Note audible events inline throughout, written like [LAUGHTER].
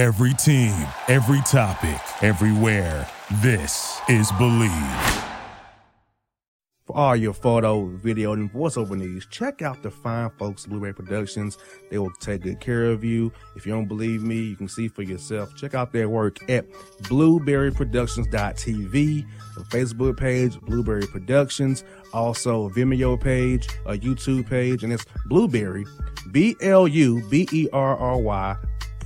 Every team, every topic, everywhere. This is Believe. For all your photo, video, and voiceover needs, check out the fine folks at Blueberry Productions. They will take good care of you. If you don't believe me, you can see for yourself. Check out their work at blueberryproductions.tv, the Facebook page, Blueberry Productions, also Vimeo page, a YouTube page, and it's Blueberry, B L U B E R R Y,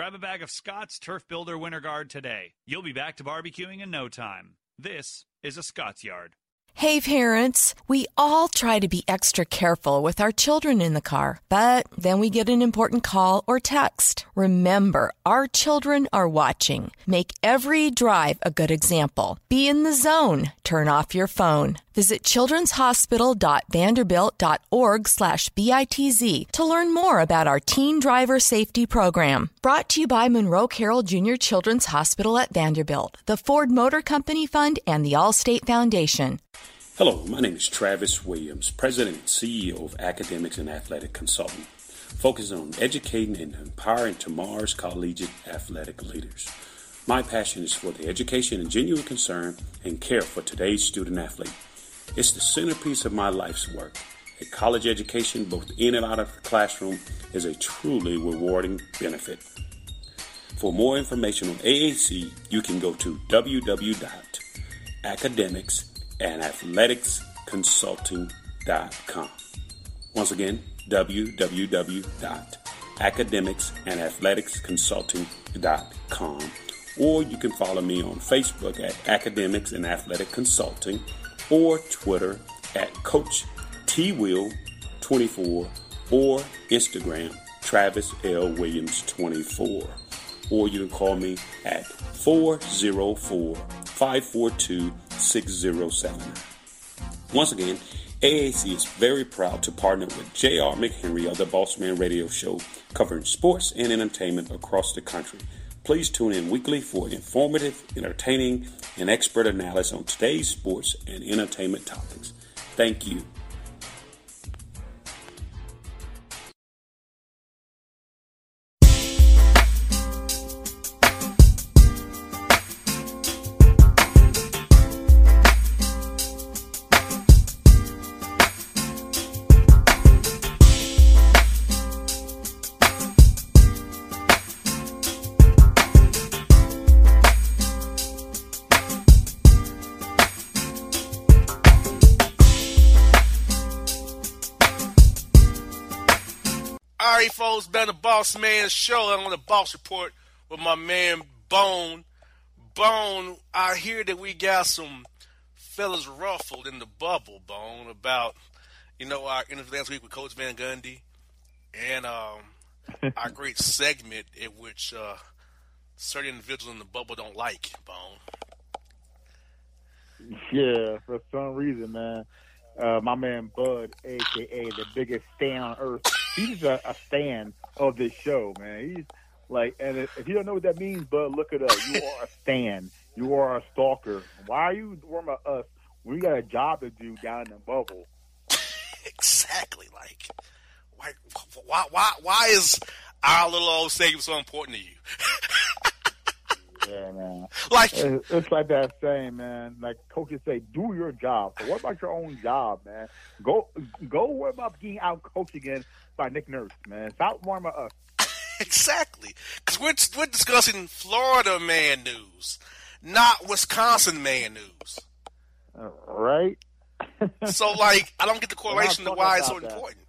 Grab a bag of Scott's Turf Builder Winter Guard today. You'll be back to barbecuing in no time. This is a Scott's Yard. Hey parents, we all try to be extra careful with our children in the car, but then we get an important call or text. Remember, our children are watching. Make every drive a good example. Be in the zone. Turn off your phone. Visit childrenshospital.vanderbilt.org slash BITZ to learn more about our teen driver safety program. Brought to you by Monroe Carroll Jr. Children's Hospital at Vanderbilt, the Ford Motor Company Fund, and the Allstate Foundation. Hello, my name is Travis Williams, President and CEO of Academics and Athletic Consulting, focusing on educating and empowering tomorrow's collegiate athletic leaders. My passion is for the education and genuine concern and care for today's student athlete. It's the centerpiece of my life's work. A college education, both in and out of the classroom, is a truly rewarding benefit. For more information on AAC, you can go to www.academicsandathleticsconsulting.com. Once again, www.academicsandathleticsconsulting.com. Or you can follow me on Facebook at Academics and Athletic Consulting or Twitter at Coach T Will 24 or Instagram Travis L. Williams 24. Or you can call me at 404 542 6079. Once again, AAC is very proud to partner with J.R. McHenry of the Bossman Radio Show, covering sports and entertainment across the country. Please tune in weekly for informative, entertaining, and expert analysis on today's sports and entertainment topics. Thank you. Been the Boss Man Show on the Boss Report with my man Bone. Bone, I hear that we got some fellas ruffled in the bubble, Bone, about, you know, our interview last week with Coach Van Gundy and um, [LAUGHS] our great segment in which uh, certain individuals in the bubble don't like, Bone. Yeah, for some reason, man. Uh, my man Bud, aka the biggest fan on earth, he's a, a fan of this show, man. He's like, and if you don't know what that means, Bud, look it up. You are a fan. You are a stalker. Why are you worrying about us we got a job to do down in the bubble? [LAUGHS] exactly. Like, why, why, why, why is our little old segment so important to you? [LAUGHS] Yeah, man. Like- it's, it's like that saying, man. Like coaches say, do your job. So what about your own job, man? Go, go worry about getting out coached again by Nick Nurse, man. Stop worrying up. [LAUGHS] exactly. Because we're, we're discussing Florida man news, not Wisconsin man news. Uh, right? [LAUGHS] So, like, I don't get the correlation to why it's so that. important.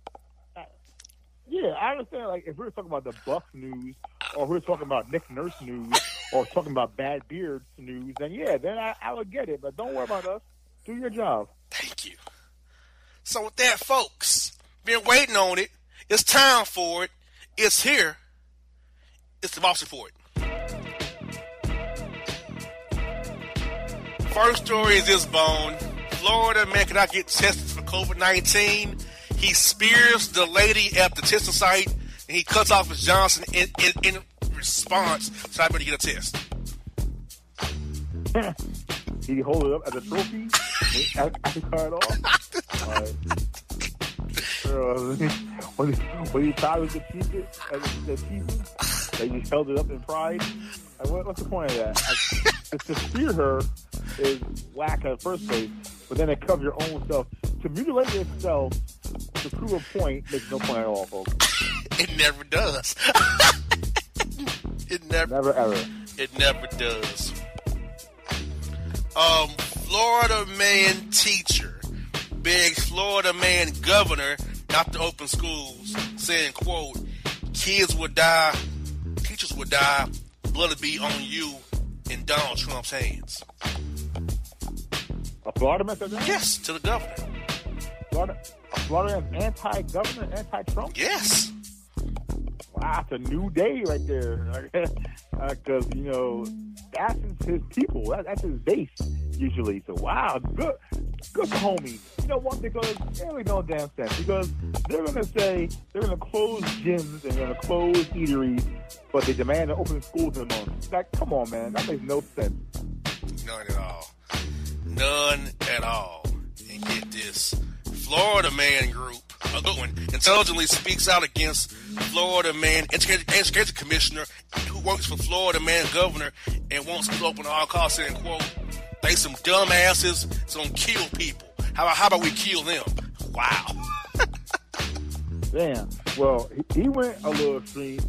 Yeah, I understand. Like, if we we're talking about the Buck news, or we we're talking about Nick Nurse news, or talking about Bad beard news, then yeah, then I, I would get it. But don't worry about us. Do your job. Thank you. So, with that, folks, been waiting on it. It's time for it. It's here. It's the Boss Report. First story is this bone. Florida man cannot get tested for COVID 19. He spears the lady at the testing site and he cuts off his Johnson in, in, in response so I better get a test. [LAUGHS] Did he hold it up as a trophy? After it off? Alright. Uh, [LAUGHS] when he, when he to keep it as the cheapest, they just held it up in pride. Like, what, what's the point of that? Like, to fear her is whack at first place, but then to cover your own stuff. To mutilate yourself to prove a point makes no point at all, folks. [LAUGHS] It never does. It never, Never ever. it never does. Um, Florida man teacher begs Florida man governor not to open schools, saying, quote, kids would die, teachers would die, blood would be on you in Donald Trump's hands. A Florida man said that? Yes, to the governor. Florida, Florida anti-government, anti-Trump? Yes. Wow, that's a new day right there. [LAUGHS] Uh, because, you know, that's his people. That, that's his base, usually. So, wow, good good homie. You know what? Because it really no damn sense. Because they're going to say they're going to close gyms and they're going to close eateries, but they demand to open schools in a month. Like, come on, man. That makes no sense. None at all. None at all. And get this. Florida Man Group, a good one, intelligently speaks out against Florida Man Education, Commissioner who works for Florida Man Governor and wants to open all costs saying, quote, they some dumbasses, it's gonna kill people. How about, how about we kill them? Wow. [LAUGHS] Damn. Well, he, he went a little extreme,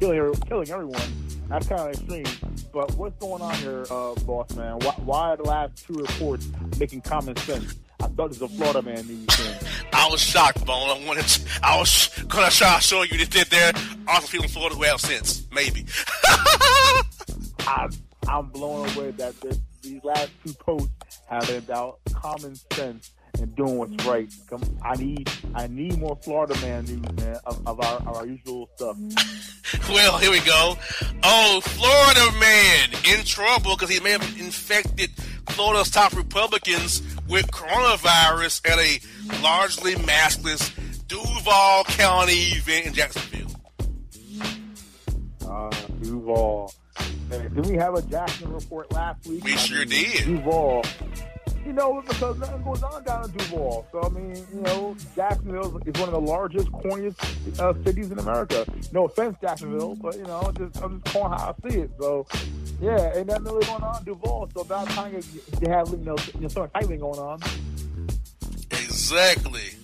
killing killing everyone. That's kind of extreme. But what's going on here, uh, boss man? Why, why are the last two reports making common sense? Was a Florida man. I was shocked, Bone. I wanted to, I was gonna try to show you that there, there are some people in Florida who have sense. Maybe. [LAUGHS] I, I'm blown away that this, these last two posts have about common sense and doing what's right. Come, I need I need more Florida man news, man, of, of our, of our usual stuff. [LAUGHS] Well, here we go. Oh, Florida man in trouble because he may have infected Florida's top Republicans with coronavirus at a largely maskless Duval County event in Jacksonville. Uh, Duval. Did we have a Jackson report last week? We I sure mean, did. Duval. You know, because nothing goes on down in Duval. So, I mean, you know, Jacksonville is one of the largest, corniest uh, cities in America. No offense, Jacksonville, but, you know, just, I'm just calling how I see it. So, yeah, ain't nothing really going on in Duval. So, about time you have, you know, you some tightening going on. Exactly.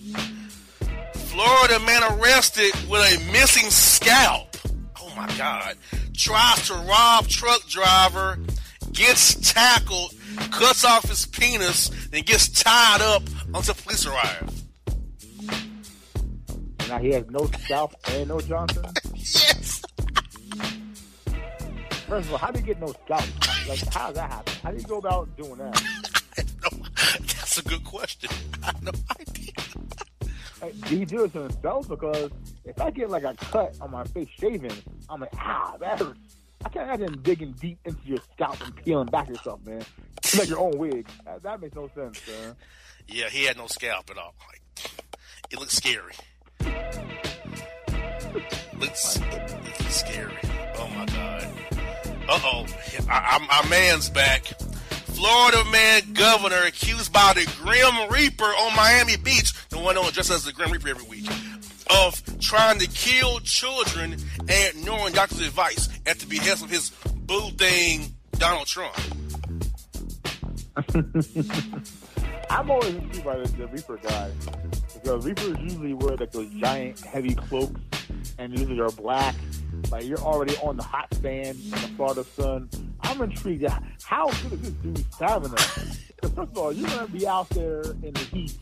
Florida man arrested with a missing scalp. Oh my God. Tries to rob truck driver, gets tackled, cuts off his penis, and gets tied up until police arrive. Now, he has no scalp and no Johnson. [LAUGHS] Yes. First of all, how do you get no scalp? Like, how does that happen? How do you go about doing that? [LAUGHS] That's a good question. [LAUGHS] I have no idea. Like, do he do it to himself? Because if I get like a cut on my face shaving, I'm like, ah, that hurts. I can't imagine digging deep into your scalp and peeling back yourself, man. It's like your own wig. That, that makes no sense, man. Yeah, he had no scalp at all. Like, it looks scary. Looks, looks scary. Oh my god. Uh oh. Our man's back. Florida man governor accused by the Grim Reaper on Miami Beach, the one known just as the Grim Reaper every week, of trying to kill children and ignoring doctor's advice at the behest of his boo thing, Donald Trump. [LAUGHS] I'm always intrigued by the, the Reaper guy. Because Reapers usually wear like those giant heavy cloaks and usually are black. Like you're already on the hot stand in the Florida sun. I'm intrigued. How good is this dude's stamina? [LAUGHS] First of all, you're gonna be out there in the heat,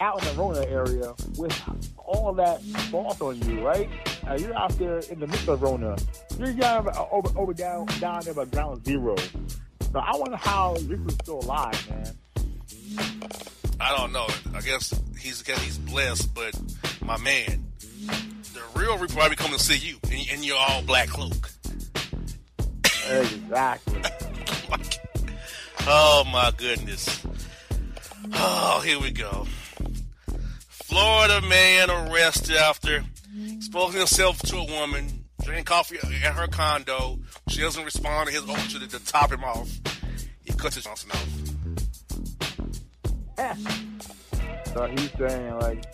out in the Rona area with all that salt on you, right? Uh, you're out there in the midst of Rona. You're down over, over down down there by ground zero. So I wonder how Reaper's still alive, man. I don't know. I guess he's he's blessed, but my man, the real Reaper probably come to see you in, in your all black cloak. Exactly. [LAUGHS] Oh my goodness. Oh, here we go. Florida man arrested after exposing himself to a woman, drinking coffee at her condo. She doesn't respond to his overture to top him off. He cuts his Johnson off. So he's saying like,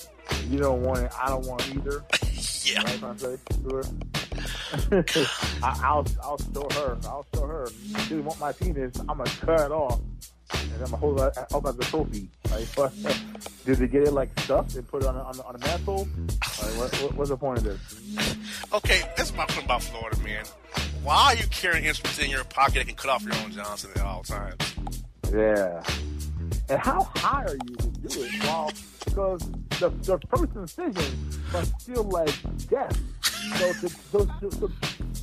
you don't want it, I don't want it either. [LAUGHS] Yeah. Right, I'm say to her. I, I'll I'll show her. I'll show her. She want my penis. I'm gonna cut it off, and I'm gonna hold it up as a trophy. Like, [LAUGHS] but, did they get it like stuffed and put it on a, on a, on a mantle? Like, what, what, what's the point of this? Okay, that's my point about Florida, man. Why are you carrying instruments in your pocket that can cut off your own Johnson at all times? Yeah. And how high are you to do it? Well, because the the first incision must feel like death. So to, so to, to,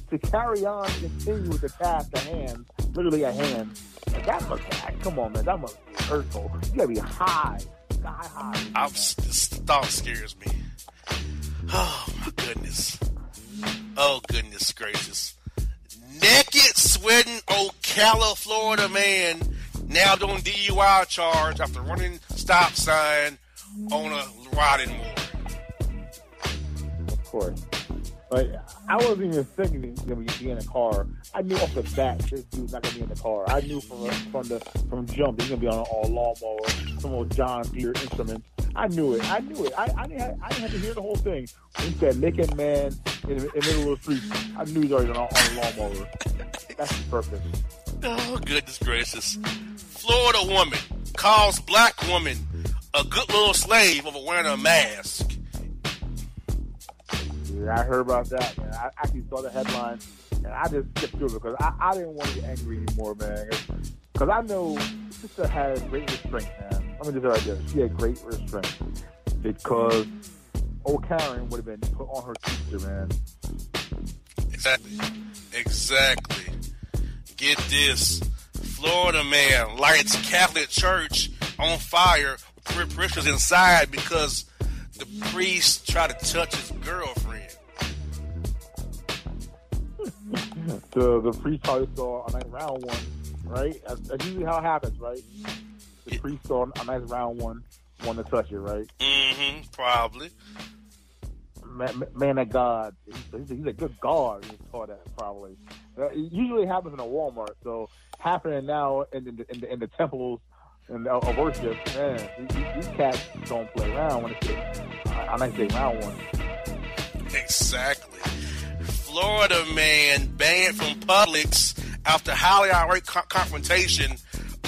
to carry on, continue with the task at hand, literally at hand, and that must come on, man, that must be hurtful. You gotta be high, sky high. I'm, this thought scares me. Oh my goodness. Oh goodness gracious. Naked, sweating Ocala, Florida man nabbed on DUI charge after running stop sign on a riding mower. Of course. Like I wasn't even thinking was gonna be in a car. I knew off the bat this dude's not gonna be in the car. I knew from from the from jump he's gonna be on a, lawnmower, some old John Deere instrument. I knew it. I knew it. I, I didn't have, I didn't have to hear the whole thing. He said naked man in, in the middle of the street. I knew he was already on, on a lawnmower. That's perfect. Oh goodness gracious. Florida woman calls black woman a good little slave over wearing a mask. I heard about that, man. I actually saw the headline, and I just skipped through it because I, I didn't want to get angry anymore, man. Because I know sister had great restraint, man. Let me just right there, she had great restraint because old Karen would have been put on her teacher, man. Exactly. Exactly. Get this. Florida man lights Catholic church on fire with parishioners inside because the priest tried to touch his girlfriend. The the priest probably saw a nice round one, right? That's, that's usually how it happens, right? The Yeah. priest saw a nice round one, want to touch it, right? Mm-hmm. Probably. Man, man of God, he's, he's a good guard. He saw that probably. Uh, It usually happens in a Walmart, so happening now in the in the, in the temples and of of worship. Man, these, these cats don't play around when it's a, a nice big round one. Exactly. Florida man banned from Publix after highly irate co- confrontation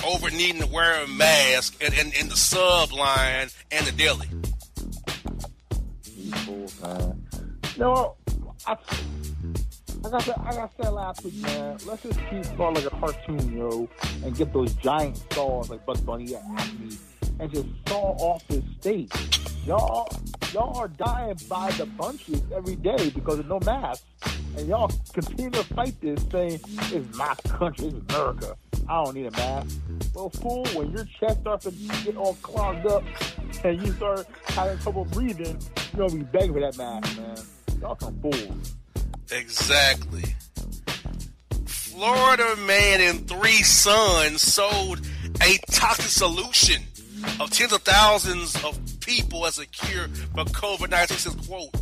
over needing to wear a mask in, in, in the sub line and the deli. No, I, I said, like I said last week, man. Let's just keep going like a cartoon, yo, and get those giant saws like Bugs Bunny at Acme, and just saw off this state. Y'all, y'all are dying by the bunches every day because of no mask, and y'all continue to fight this, saying it's my country, it's America. I don't need a mask. Well, fool, when your chest starts to get all clogged up and you start having trouble breathing, you're gonna be begging for that mask, man. Y'all some fools. Exactly. Florida man and three sons sold a toxic solution of tens of thousands of people as a cure for COVID 19. Says, quote,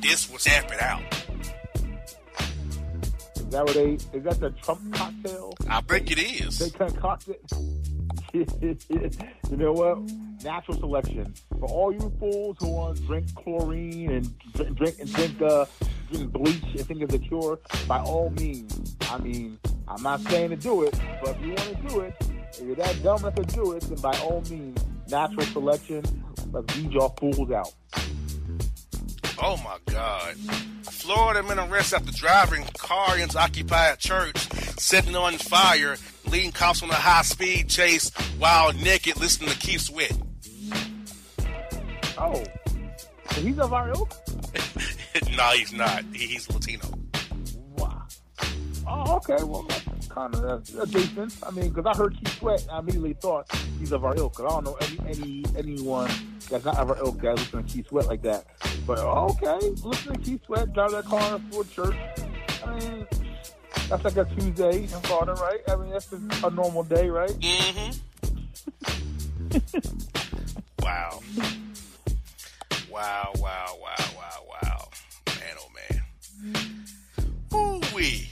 this was it out. Is that what they? Is that the Trump cocktail? I think it is. They concocted. [LAUGHS] you know what? Natural selection for all you fools who want to drink chlorine and drink, drink and drink uh drink bleach and think it's a cure. By all means, I mean I'm not saying to do it, but if you want to do it, if you're that dumb enough to do it, then by all means, natural selection. Let's weed y'all fools out. Oh my God. Florida men arrested after driving car into occupied church, setting on fire, leading cops on a high speed chase while naked, listening to Keith Sweat. Oh, so he's of our ilk. [LAUGHS] no, he's not. He- He's Latino. Wow. Oh, okay. Well, that's kind of a decent. I mean, because I heard Keith Sweat, I immediately thought he's of our ilk. 'cause I don't know any any anyone that's not of our ilk that listens to Keith Sweat like that. But okay, listen to Keith Sweat, drive that car for church. I mean, That's like a Tuesday in Florida, right? I mean, that's a, a normal day, right? Mm-hmm. [LAUGHS] wow. Wow, wow, wow, wow, wow. Man, oh man. Ooh-wee.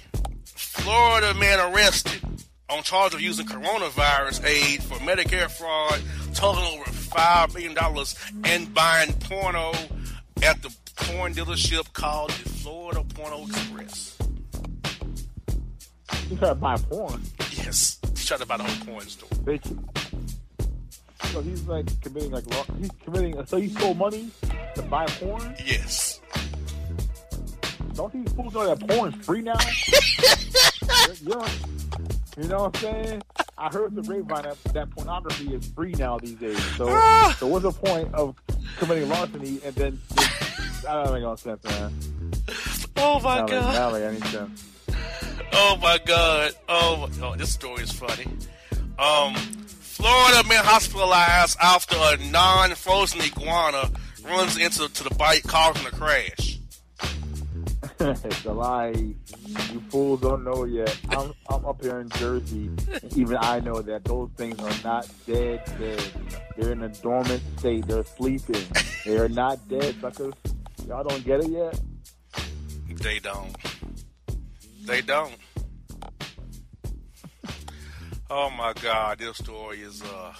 Florida man arrested on charge of using coronavirus aid for Medicare fraud, totaling over $5 million and buying porno at the porn dealership called the Florida Porno Express. You try to buy porn. Yes, he tried to buy the whole porn store. They, so he's like committing like he's committing. So he stole money to buy porn. Yes. Don't these fools know that porn's free now? [LAUGHS] You're- you're- know what I'm saying? I heard the grapevine that, that pornography is free now these days. So, Ah. so what's the point of committing larceny and then I don't make no sense, man. Oh my god. don't make any. Oh my god. Oh, my, oh, this story is funny. Um, Florida man hospitalized after a non-frozen iguana runs into to the bike, causing a crash. [LAUGHS] it's a lie. You fools don't know yet. I'm, I'm up here in Jersey. and Even I know that those things are not dead. Dead. They're in a dormant state. They're sleeping. They are not dead, suckers. Y'all don't get it yet. They don't. They don't. Oh my god, this story is uh,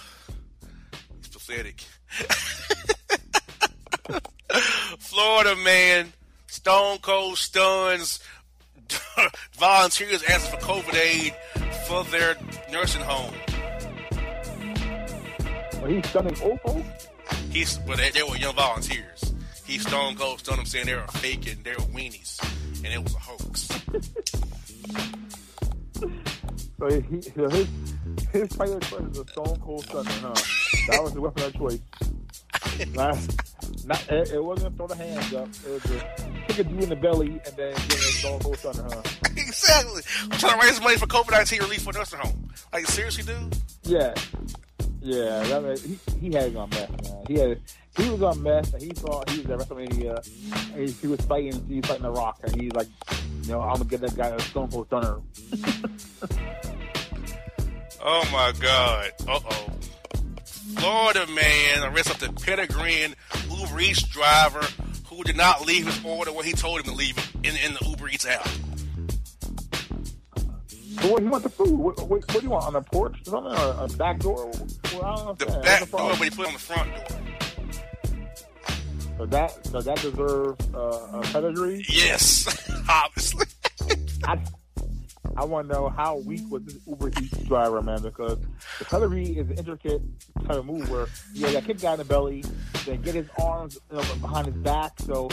it's pathetic. [LAUGHS] Florida man, stone cold stuns [LAUGHS] volunteers asking for COVID aid for their nursing home. When he's stunning old folks, He's, but they, they were young volunteers. He stone cold stunned them, saying they were fake and they were weenies, and it was a hoax. [LAUGHS] so he, so his his fighter choice is a stone cold stunner, huh? That was the weapon of choice. [LAUGHS] Not, not, it, it wasn't throw the hands up. It was just kick a dude in the belly and then give a stone cold stunner, huh? exactly. I'm trying to raise money for COVID 19 relief for nursing home. Like, seriously, dude? Yeah, yeah. That was, he he had it on meth, man. He had he was on meth, and he thought he was at WrestleMania. He, he was fighting, he was fighting The Rock, and he's like, you know, I'm gonna get that guy a Stone Cold Stunner. [LAUGHS] Oh my God. Uh oh. Florida man arrested the pedigreeing Uber Eats driver who did not leave his order where he told him to leave in, in the Uber Eats app. So what? He wants the food. What, what, what do you want on the porch? or Something or a back door? Well, I don't The back the door, but he put it on the front door. So that so that deserves uh, a pedigree. Yes, [LAUGHS] obviously. [LAUGHS] I I want to know how weak was this Uber Eats driver, man, because the pedigree is an intricate kind of move where you got kick guy in the belly, then get his arms you know, behind his back. So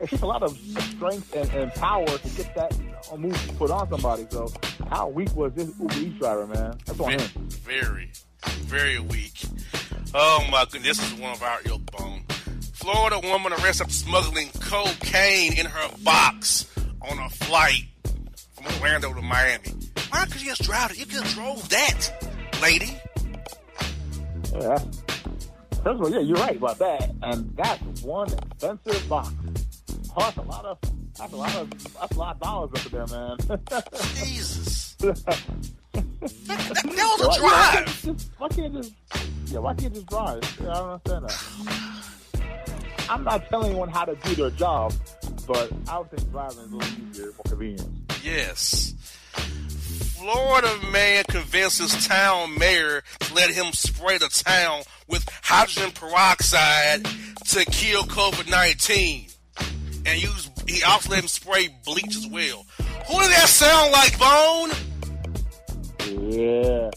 it takes a lot of strength and, and power to get that uh, move put on somebody. So how weak was this Uber Eats driver, man? That's on him. Very, very weak. Oh my goodness, this is one of our ilk bone. Florida woman arrested smuggling cocaine in her box on a flight from Orlando to Miami. Why could you just drive it? You could drove that, lady. Yeah. First of all, yeah, you're right about that. And that's one expensive box. Oh, that's a lot of that's a lot of that's a lot of dollars up there, man. [LAUGHS] Jesus. That, that, that was a why drive. can't just- Why can't just yeah? Why can't just drive? Yeah, I don't understand that. I'm not telling anyone how to do their job, but I would think driving is a little easier, more convenient. Yes. Florida man convinces town mayor to let him spray the town with hydrogen peroxide to kill COVID 19. And use, he also let him spray bleach as well. Who did that sound like, Bone? Yeah,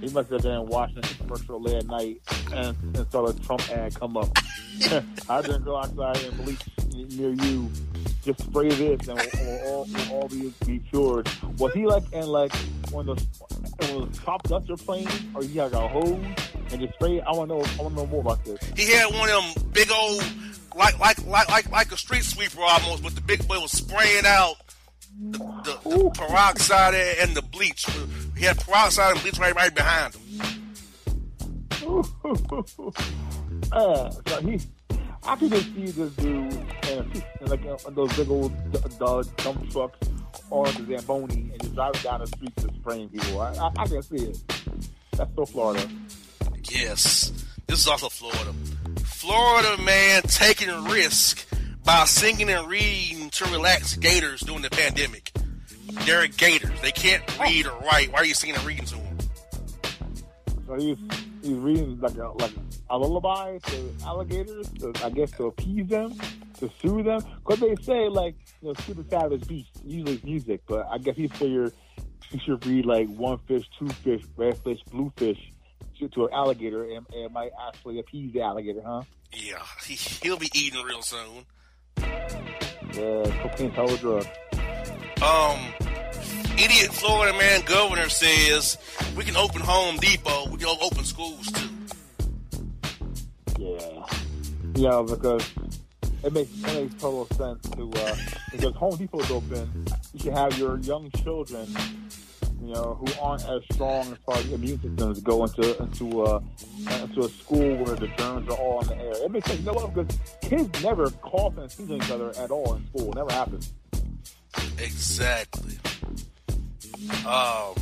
he must have been watching the commercial late at night and, and saw the Trump ad come up. [LAUGHS] I didn't go outside and bleach near you. Just spray this and we'll, we'll all, we'll all be, be cured. Was he like in like one of those, one of those top duster planes, or he had a hose and just spray? it? I want to know. I want to know more about this. He had one of them big old, like like like like like a street sweeper almost, but the big boy was spraying out the, the, the peroxide and the bleach. He had peroxide and bleach right right behind him. [LAUGHS] uh, so he, I could just see this dude in, a, like uh, those big old d- d- dump trucks or the Zamboni and you're driving down the street to spraying people. I, I, I can see it. That's so Florida. Yes, this is also Florida. Florida man taking a risk by singing and reading to relax Gators during the pandemic. They're Gators. They can't oh. read or write. Why are you singing and reading to them? So he's he's reading like a like a lullaby to alligators, to, I guess to appease them, to soothe them. Because they say like you know, super savage beast usually it's music, but I guess he figured he should read like one fish, two fish, red fish, blue fish to, to an alligator, and, and might actually appease the alligator, huh? Yeah, he, [LAUGHS] he'll be eating real soon. Yeah, cocaine's drug. Um, idiot Florida man governor says we can open Home Depot, we can open schools too. Yeah, yeah, because it makes it makes total sense to uh, because Home Depot is open. You can have your young children, you know, who aren't as strong as far as immune systems go into into uh, into a school where the germs are all in the air. It makes sense. You know what? Because kids never cough and sneeze each other at all in school. It never happens. Exactly. Um,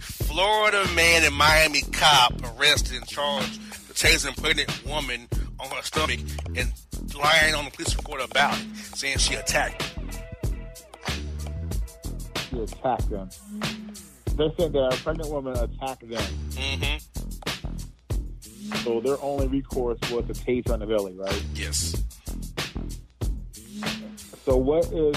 Florida man and Miami cop arrested and charged for tasing pregnant woman on her stomach and lying on the police report about it, saying she attacked. him. She attacked them. They said that a pregnant woman attacked them, Mm-hmm. so their only recourse was to tase on the belly, right? Yes. So what is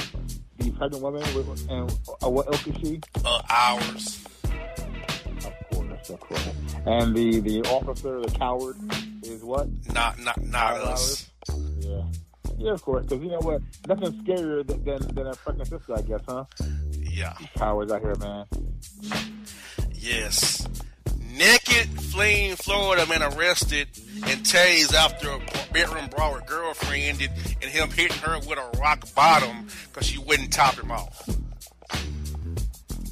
the pregnant woman with- and uh, what ilk is she? Uh, hours. Of course, of course. And the the officer, the coward, is what? Not, not, not us. Yeah. Yeah, of course. Because you know what? Nothing scarier than, than than a pregnant sister, I guess, huh? Yeah. Cowards out here, man. Yes. Naked fleeing Florida man arrested and tased after a bedroom brawl with girlfriend ended and him hitting her with a rock bottom because she wouldn't top him off.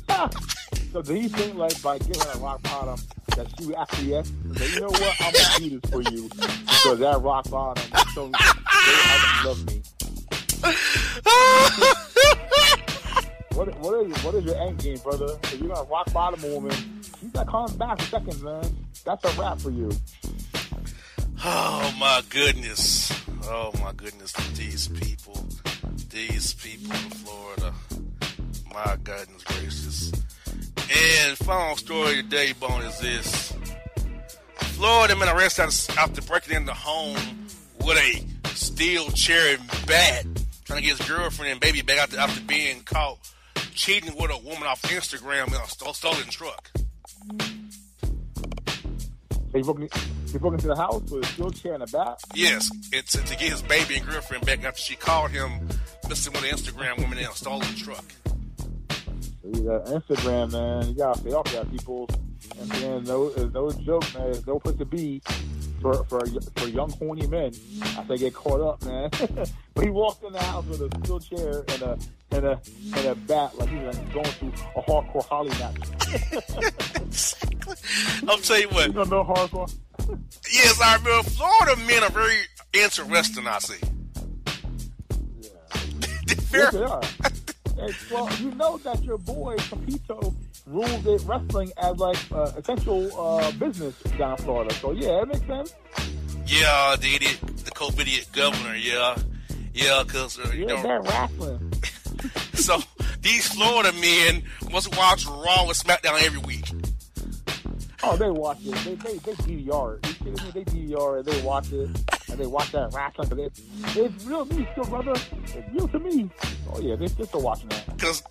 [LAUGHS] So do you think, like, by giving her a rock bottom, that she would acquiesce? Say, you know what? I'm gonna do this for you because that rock bottom much [LAUGHS] you love me. [LAUGHS] What, what is what is your end game, brother? If you're gonna rock bottom a woman, she's not coming back in seconds, man. That's a wrap for you. Oh my goodness. Oh my goodness. These people. These people in Florida. My goodness gracious. And final story today, Bone, is this. Florida man arrested after breaking into home with a steel chair and bat, trying to get his girlfriend and baby back after, after being caught cheating with a woman off Instagram in a sto- stolen truck. So he broke, he broke into the house with a steel chair and a bat. Yes, it's to get his baby and girlfriend back after she called him messing with an Instagram woman in a stolen truck. You got Instagram, man. You gotta stay off that, people. And man, no, it's no joke, man. It's no place to be for for for young horny men. I say get caught up, man. [LAUGHS] but he walked in the house with a steel chair and a and a and a bat, like he was going through a Hardcore Holly match. [LAUGHS] I'm tell you what. You don't know hardcore? Yes, I remember Florida men are very interesting. I see. [LAUGHS] Yes, they are. And, well, you know that your boy Capito rules it wrestling as like uh, essential uh, business down Florida. So yeah, it makes sense. Yeah, the idiot, the COVID governor. Yeah, yeah, because uh, you Yeah, know. wrestling. [LAUGHS] So these Florida men must watch Raw and SmackDown every week. Oh, they watch it. They they they DVR it. You kidding me? They DVR it. They watch it and they watch that wrestling. Cause it, it's real me, still, brother. It's real to me. Oh yeah, they they're still watching that. [LAUGHS] Because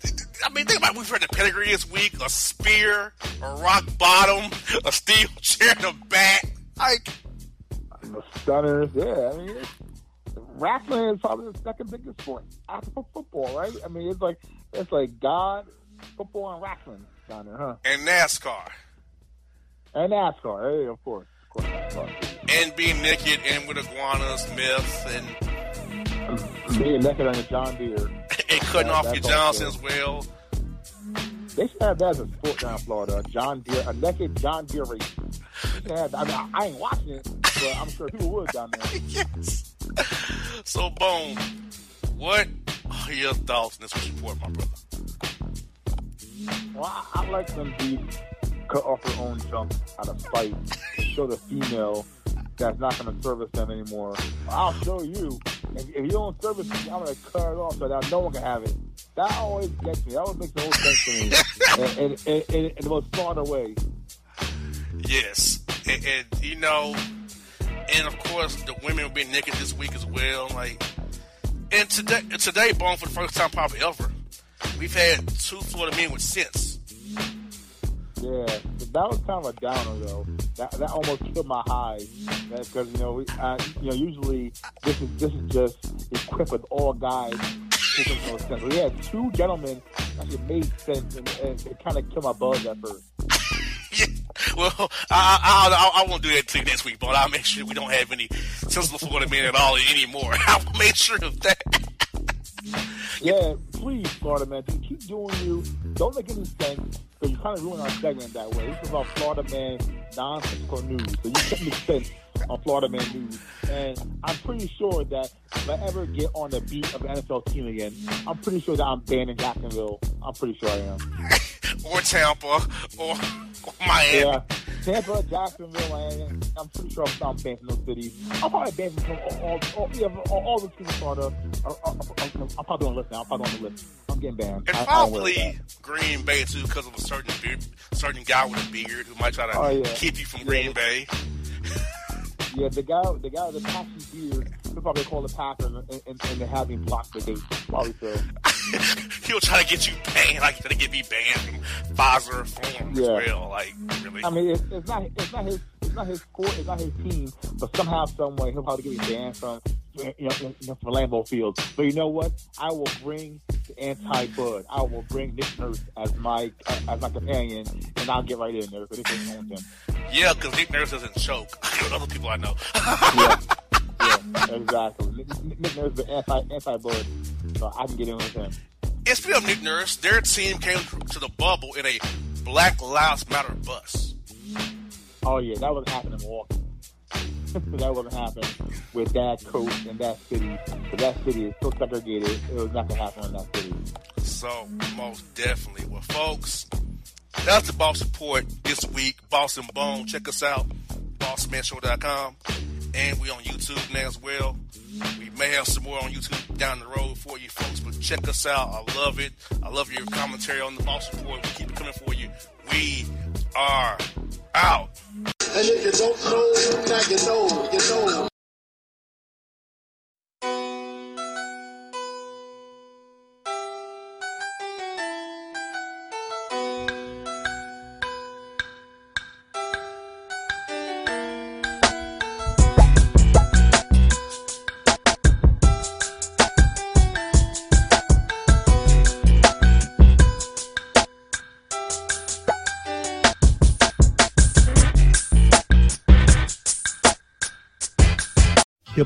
I mean, think about it. we've heard the pedigree this week: a spear, a rock bottom, a steel [LAUGHS] chair, and a bat. Like, The stunners. Yeah, I mean. It's, Wrestling is probably the second biggest sport after football, right? I mean, it's like it's like God, football, and wrestling down there, huh? and NASCAR, And NASCAR, hey, of course, of course, NASCAR. and being naked and with iguanas, myth, and Being naked on a John Deere. And cutting off your Johnson also- as well. They should have that as a sport down in Florida. John Deere, a naked John Deere race. They have. I mean, I, I ain't watching it, but I'm sure people would down there. [LAUGHS] yes. So, Bone, what are your thoughts on this report, my brother? Well, I, I like them to cut off her own junk out of spite to show the female that's not going to service them anymore. I'll show you. If, if you don't service me, I'm going to cut it off so that no one can have it. That always gets me. That always makes the whole sense to me. in, in, in, in the most smarter way. Yes, and, and you know, and of course the women will be naked this week as well. Like, and today, today, born for the first time probably ever, we've had two Florida men with sense. Yeah, that was kind of a downer though. That that almost killed my high because you know we, uh, you know usually this is this is just equipped with all guys who make no sense. We had two gentlemen that made sense and, and it kind of killed my buzz at first. Yeah. [LAUGHS] Well, I, I, I, I won't do that till next week, but I'll make sure we don't have any sensible Florida men at all anymore. [LAUGHS] I'll make sure of that. [LAUGHS] Yeah, please, Florida man, keep doing you. Don't make any sense because you kind of ruin our segment that way. This is about Florida man nonsensical news, so you make sense on Florida man news. And I'm pretty sure that if I ever get on the beat of an NFL team again, I'm pretty sure that I'm banned in Jacksonville. I'm pretty sure I am. Or Tampa, or, or Miami. Yeah. Tampa, Jacksonville, Miami. I'm pretty sure I'm, I'm banned from those cities. I'm probably banned from all, all, yeah, all, all the teams in Florida. Are, are, are, I'm probably on the list now. I'm probably on the list. I'm getting banned. And I, probably. Green Bay too, because of a certain beard, certain guy with a beard who might try to Oh, yeah. keep you from Yeah. Green Bay. Yeah, the guy, the guy with the patchy beard, he'll probably call the Packers and, and, and they have him block the gate. Probably so. [LAUGHS] [LAUGHS] He'll try to get you banned, like try to get me banned from Fiserv Forum as Yeah. well. Like really, I mean, it's, it's not, it's not his, it's not his sport, it's not his team, but somehow, some way, he'll probably get me banned from, you know, from Lambeau Field. But you know what? I will bring the anti-Bud. I will bring Nick Nurse as my, uh, as my companion, and I'll get right in there because this ain't him. yeah, because Nick Nurse doesn't choke. [LAUGHS] Other people I know. Yeah, [LAUGHS] exactly. Nick, Nick Nurse is the anti, anti-Bud, so I can get in with him. And speaking of Nick Nurse, their team came to the bubble in a Black Lives Matter bus. Oh yeah, that wasn't happening in Milwaukee. [LAUGHS] that wasn't happening with that coach and that city. But that city is so segregated, it was not gonna happen in that city. So most definitely. Well, folks, that's the Boss Report this week. Boss and Bone. Check us out, bossmanshow.com. And we on YouTube now as well. We may have some more on YouTube down the road for you folks, but check us out. I love it. I love your commentary on the Boss Report. We keep it coming for you. We are out. And if you don't know, now you know, you know.